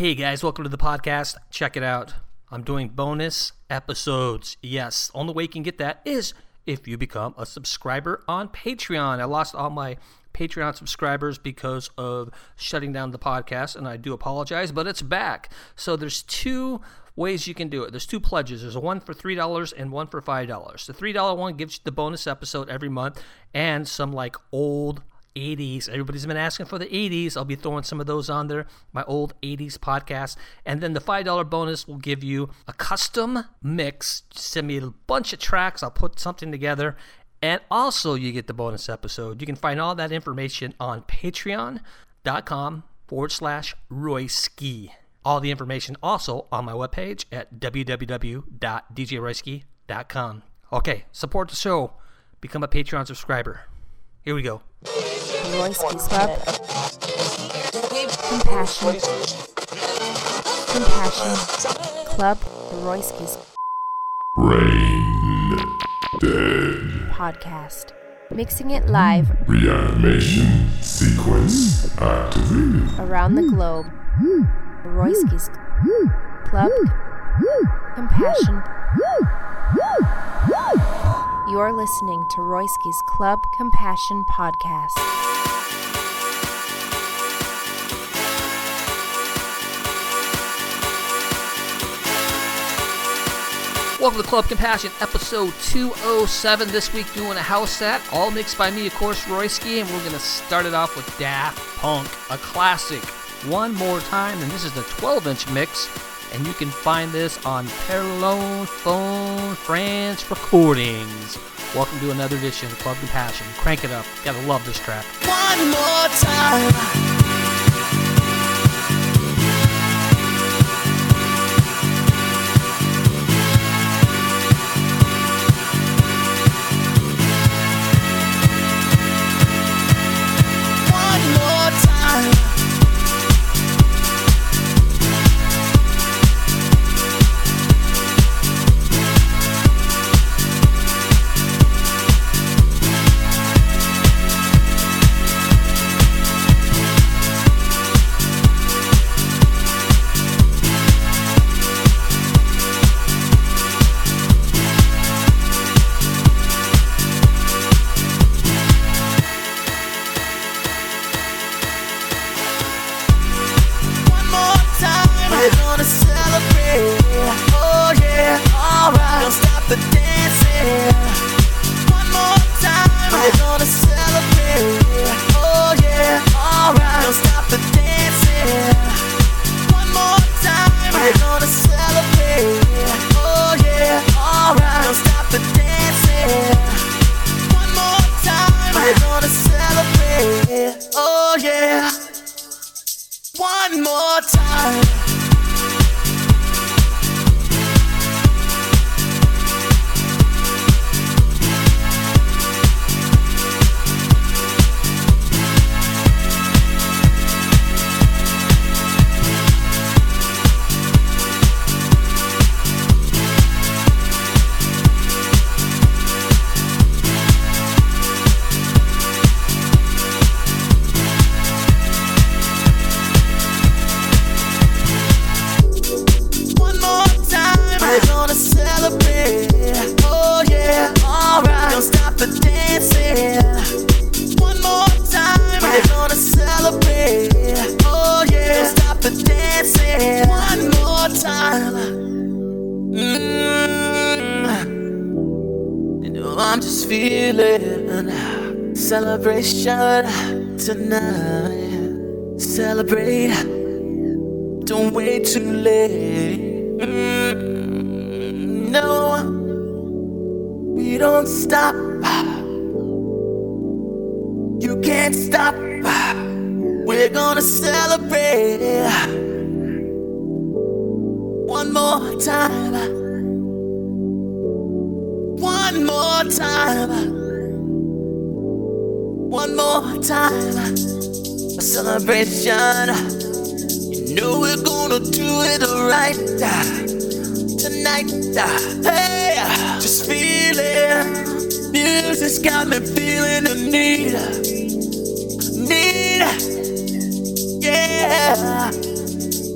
Hey guys, welcome to the podcast. Check it out. I'm doing bonus episodes. Yes, only way you can get that is if you become a subscriber on Patreon. I lost all my Patreon subscribers because of shutting down the podcast, and I do apologize, but it's back. So there's two ways you can do it. There's two pledges. There's one for three dollars and one for five dollars. The three dollar one gives you the bonus episode every month and some like old 80s. Everybody's been asking for the 80s. I'll be throwing some of those on there, my old 80s podcast. And then the $5 bonus will give you a custom mix. Send me a bunch of tracks. I'll put something together. And also, you get the bonus episode. You can find all that information on patreon.com forward slash Roy Royski. All the information also on my webpage at www.djroyski.com. Okay, support the show. Become a Patreon subscriber. Here we go. Royski's Club. Compassion. Compassion. Club Royski's Brain dead. podcast. Mixing it live Reanimation sequence activated. around the globe. Royski's Club Compassion. You're listening to Royski's Club Compassion podcast. Welcome to Club Compassion, episode 207. This week, doing a house set, all mixed by me, of course, Royski, and we're going to start it off with Daft Punk, a classic. One more time, and this is the 12 inch mix, and you can find this on Parlophone France Recordings. Welcome to another edition of Club Compassion. Crank it up. Gotta love this track. one more time.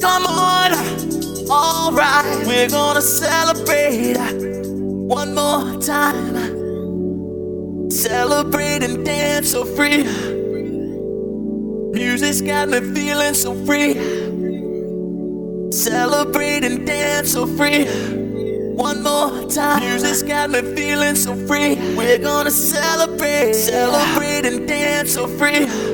Come on, alright, we're gonna celebrate one more time. Celebrate and dance so free. Music's got me feeling so free. Celebrate and dance so free. One more time. Music's got me feeling so free. We're gonna celebrate, celebrate and dance so free.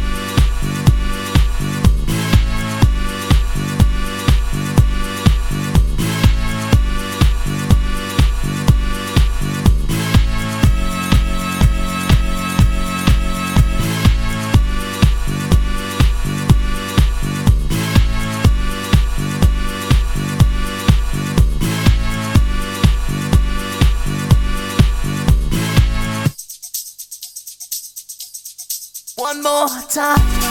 One more time.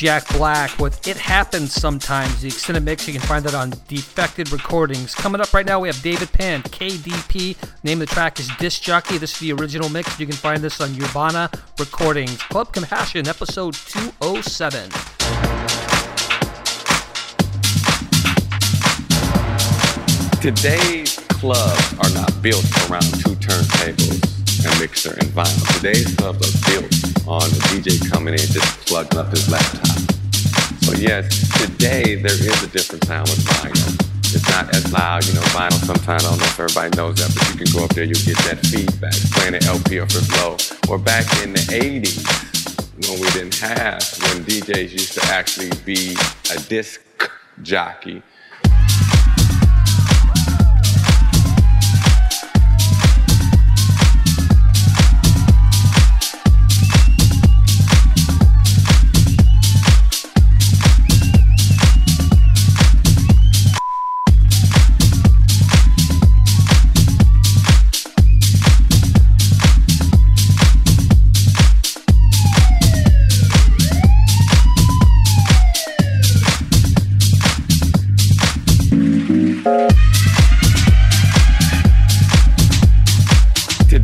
Jack Back with It Happens Sometimes, the extended mix. You can find that on Defected Recordings. Coming up right now, we have David Penn, KDP. Name of the track is Disc Jockey. This is the original mix. You can find this on Urbana Recordings. Club Compassion, episode 207. Today's clubs are not built around two turntables, a mixer, and vinyl. Today's clubs are built on the DJ coming in just plugging up his laptop. So yes, today there is a different sound with vinyl. It's not as loud, you know, vinyl sometimes, I don't know if everybody knows that, but you can go up there, you'll get that feedback, playing an LP or for low. Or back in the 80s, when we didn't have, when DJs used to actually be a disc jockey,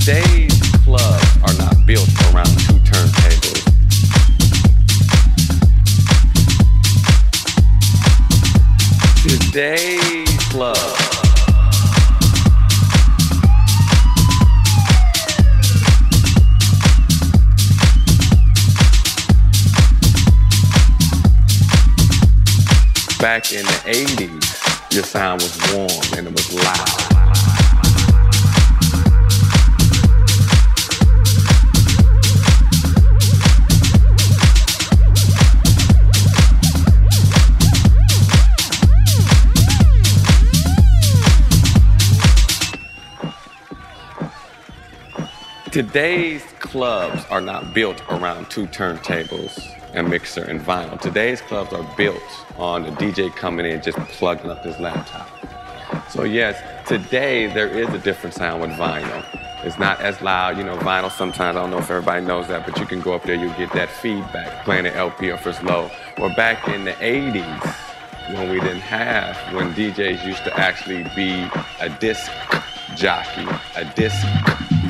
Today's clubs are not built around two turntables. Today's club. Back in the 80s, your sound was warm and it was loud. Today's clubs are not built around two turntables, a mixer, and vinyl. Today's clubs are built on a DJ coming in just plugging up his laptop. So yes, today there is a different sound with vinyl. It's not as loud, you know, vinyl sometimes, I don't know if everybody knows that, but you can go up there, you get that feedback playing an LP or first low. Or back in the 80s, when we didn't have, when DJs used to actually be a disc jockey, a disc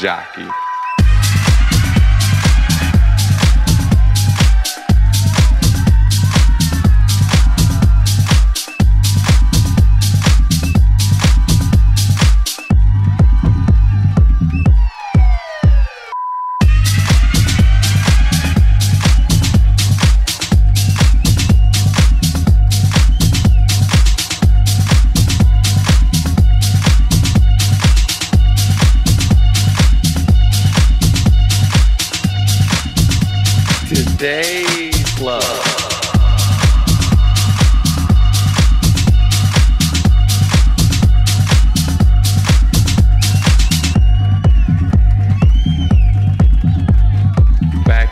Jack. Back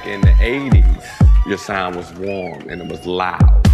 in the '80s, your sound was warm and it was loud.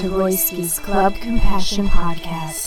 To Royski's Club Compassion Podcast.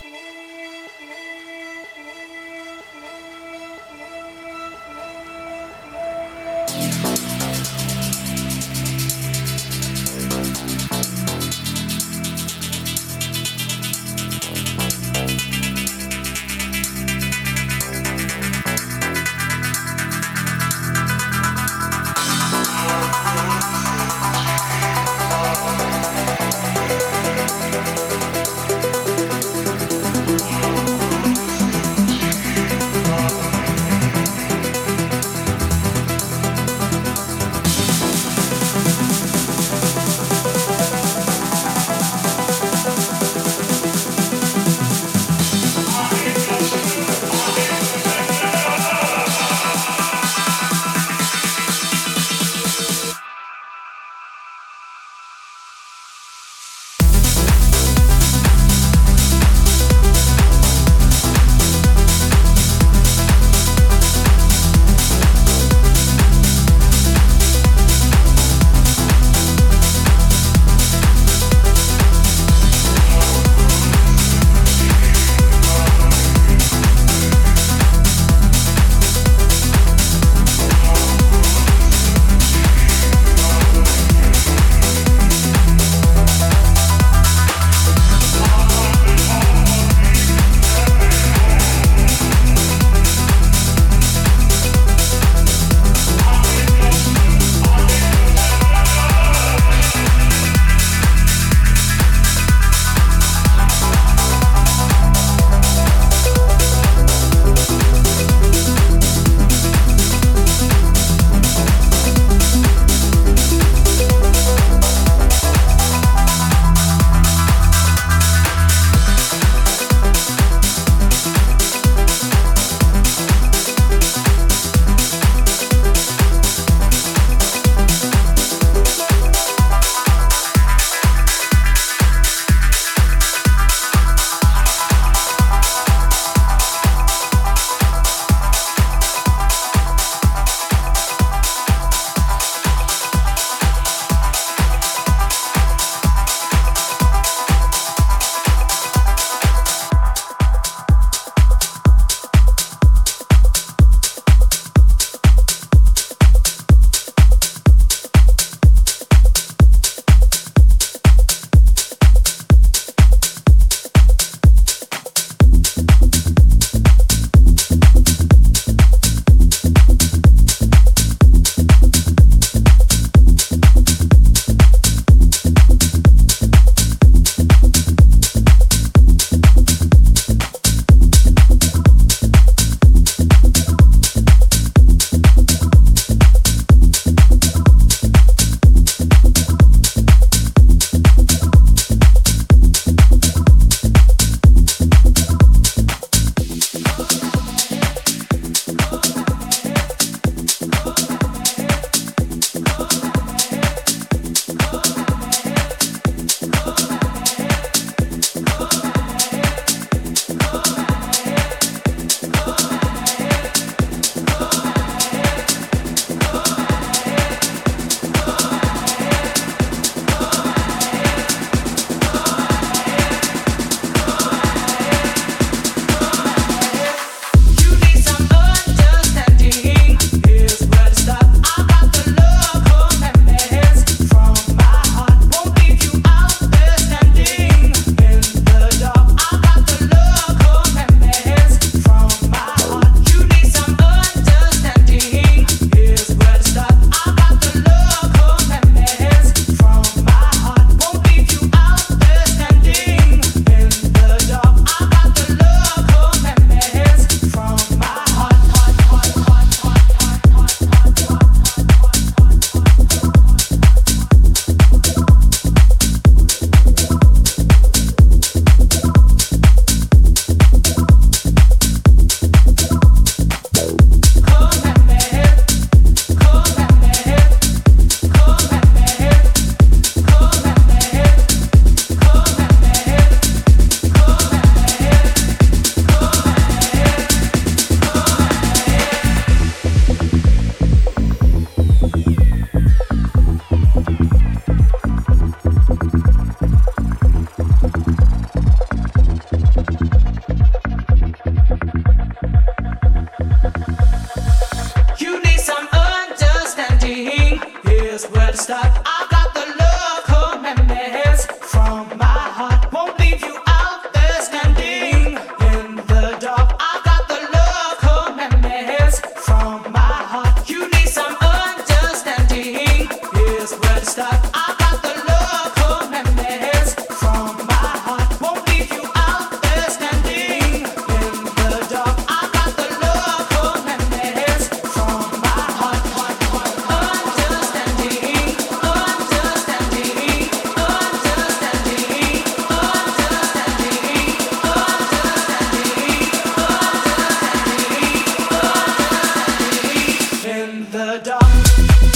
Done.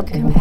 Club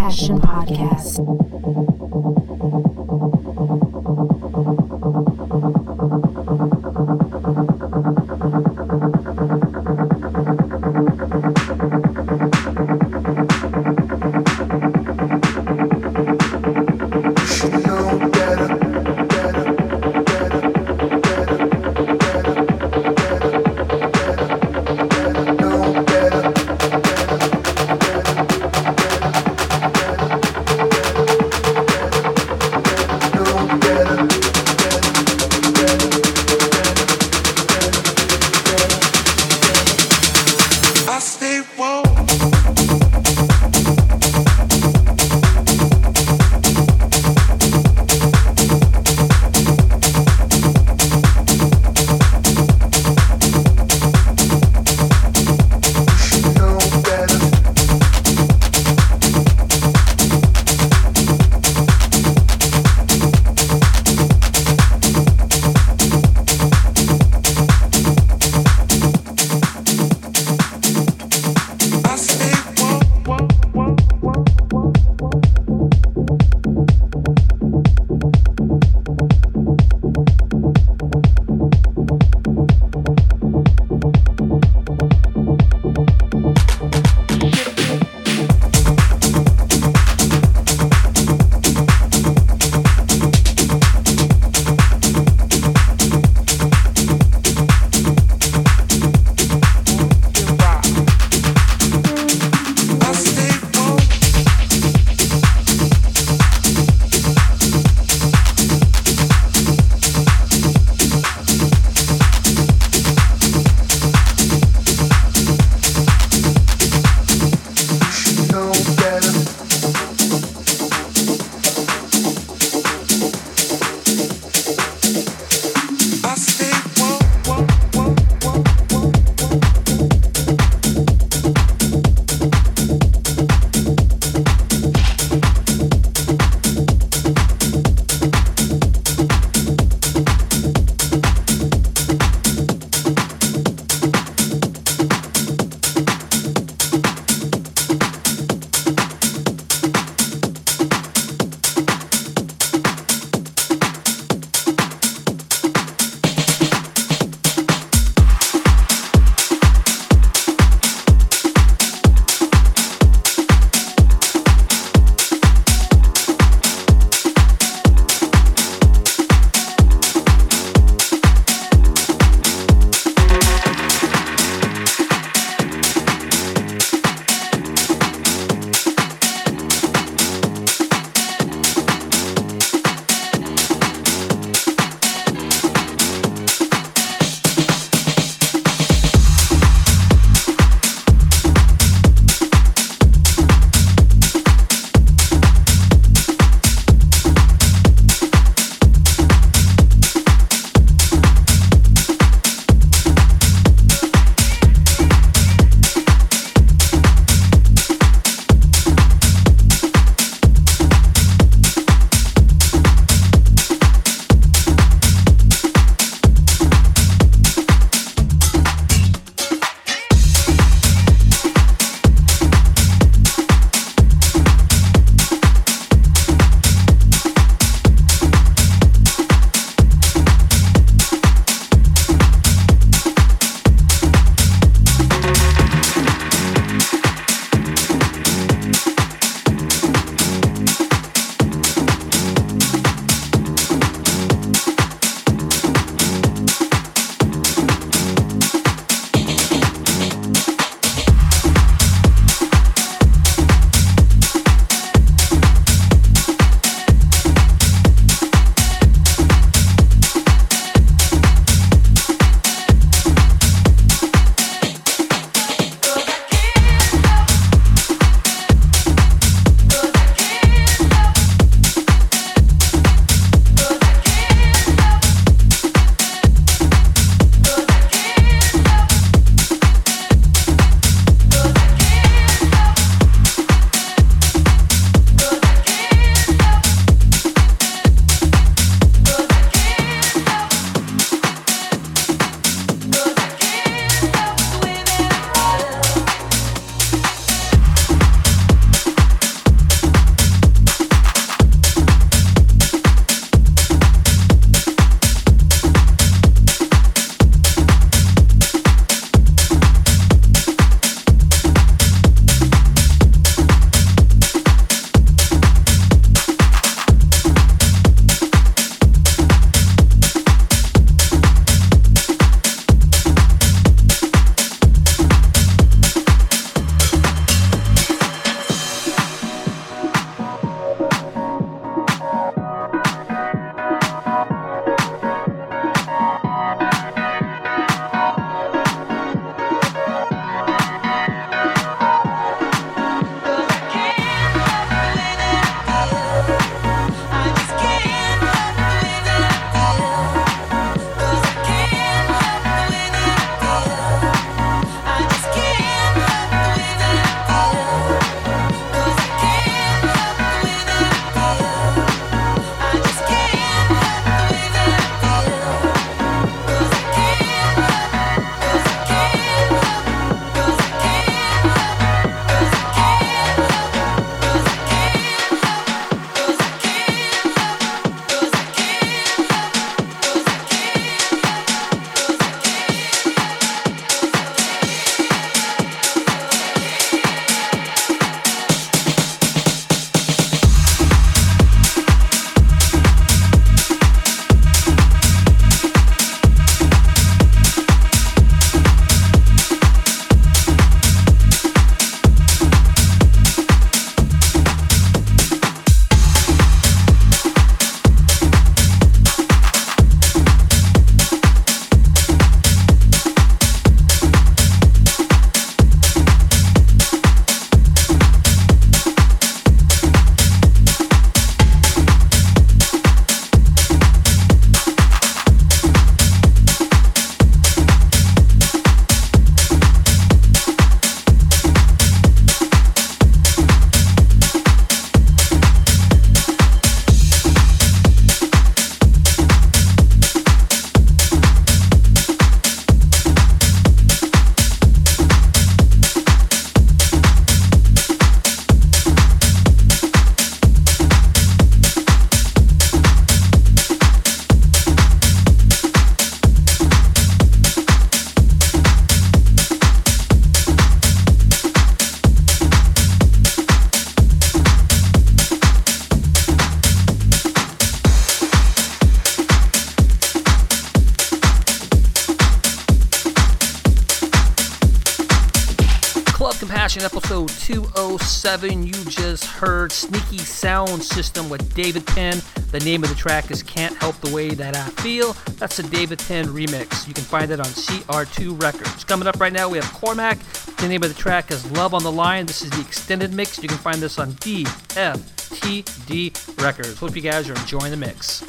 Compassion, episode 207. You just heard Sneaky Sound System with David Penn. The name of the track is Can't Help the Way That I Feel. That's a David Penn remix. You can find it on CR2 Records. Coming up right now, we have Cormac. The name of the track is Love on the Line. This is the extended mix. You can find this on DFTD Records. Hope you guys are enjoying the mix.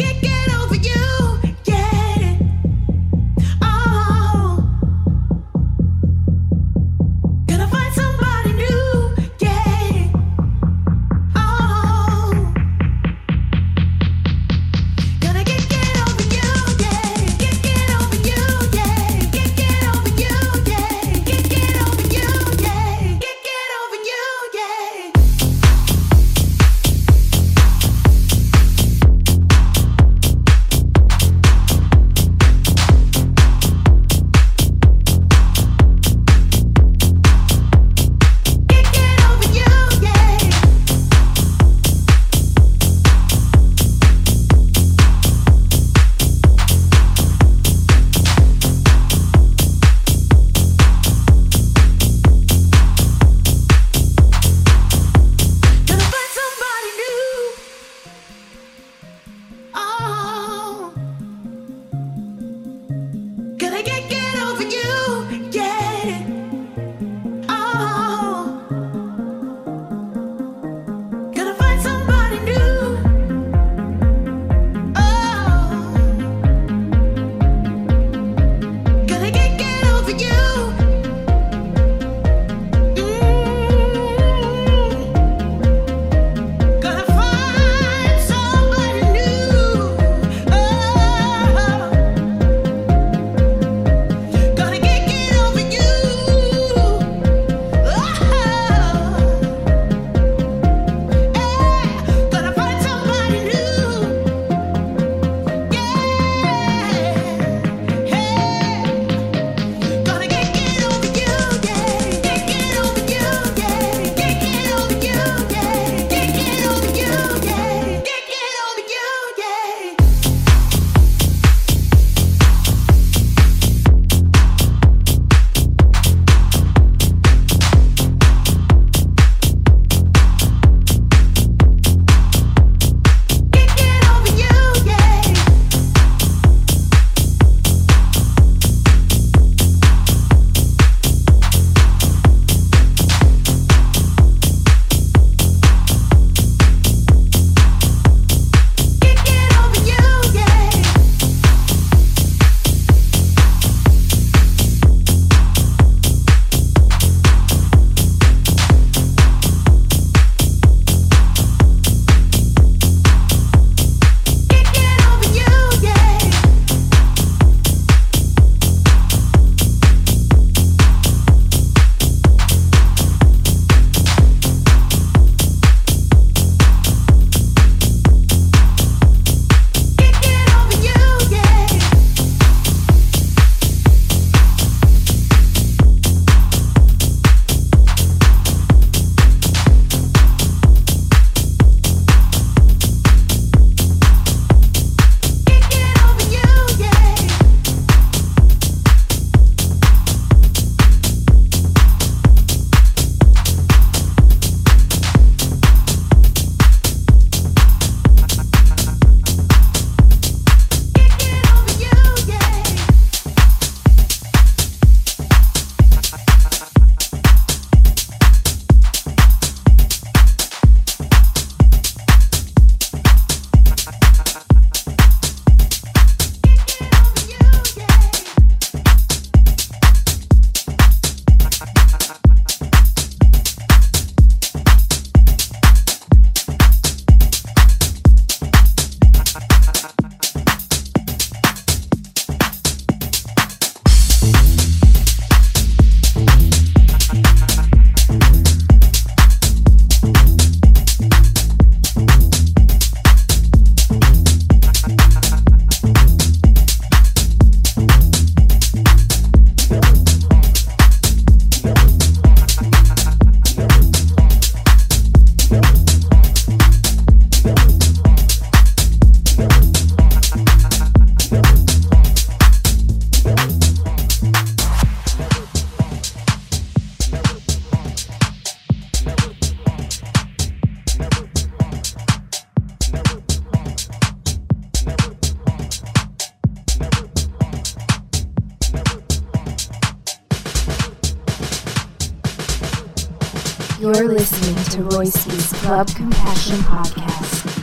Get get Compassion Podcast.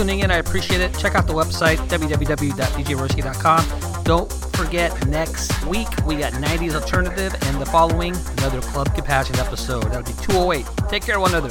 tuning in. I appreciate it. Check out the website, www.djroski.com. Don't forget, next week we got 90s Alternative and the following, another Club Compassion episode. That'll be 208. Take care of one another.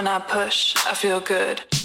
when I push, I feel good.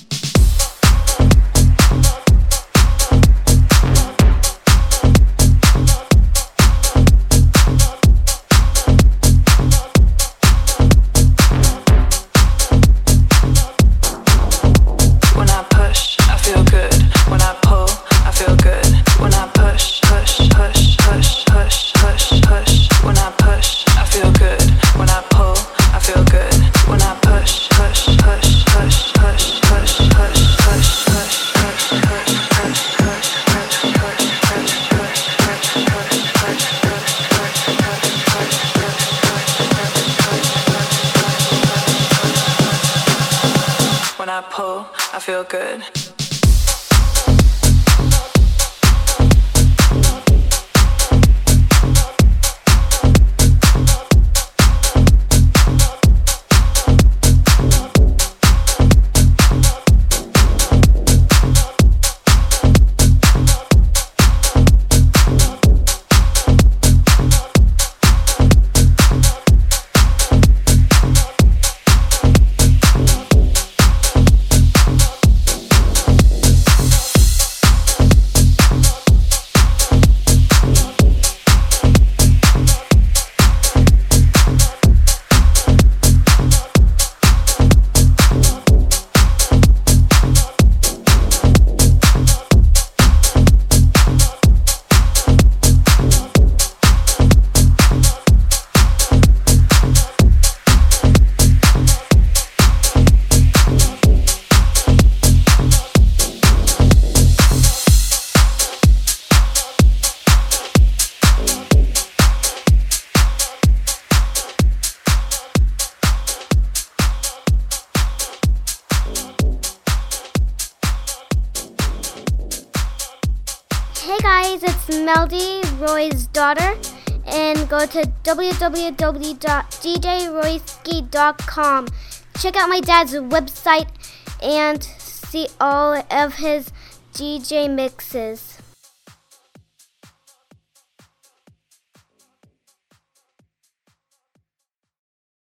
www.djroyski.com. Check out my dad's website and see all of his DJ mixes.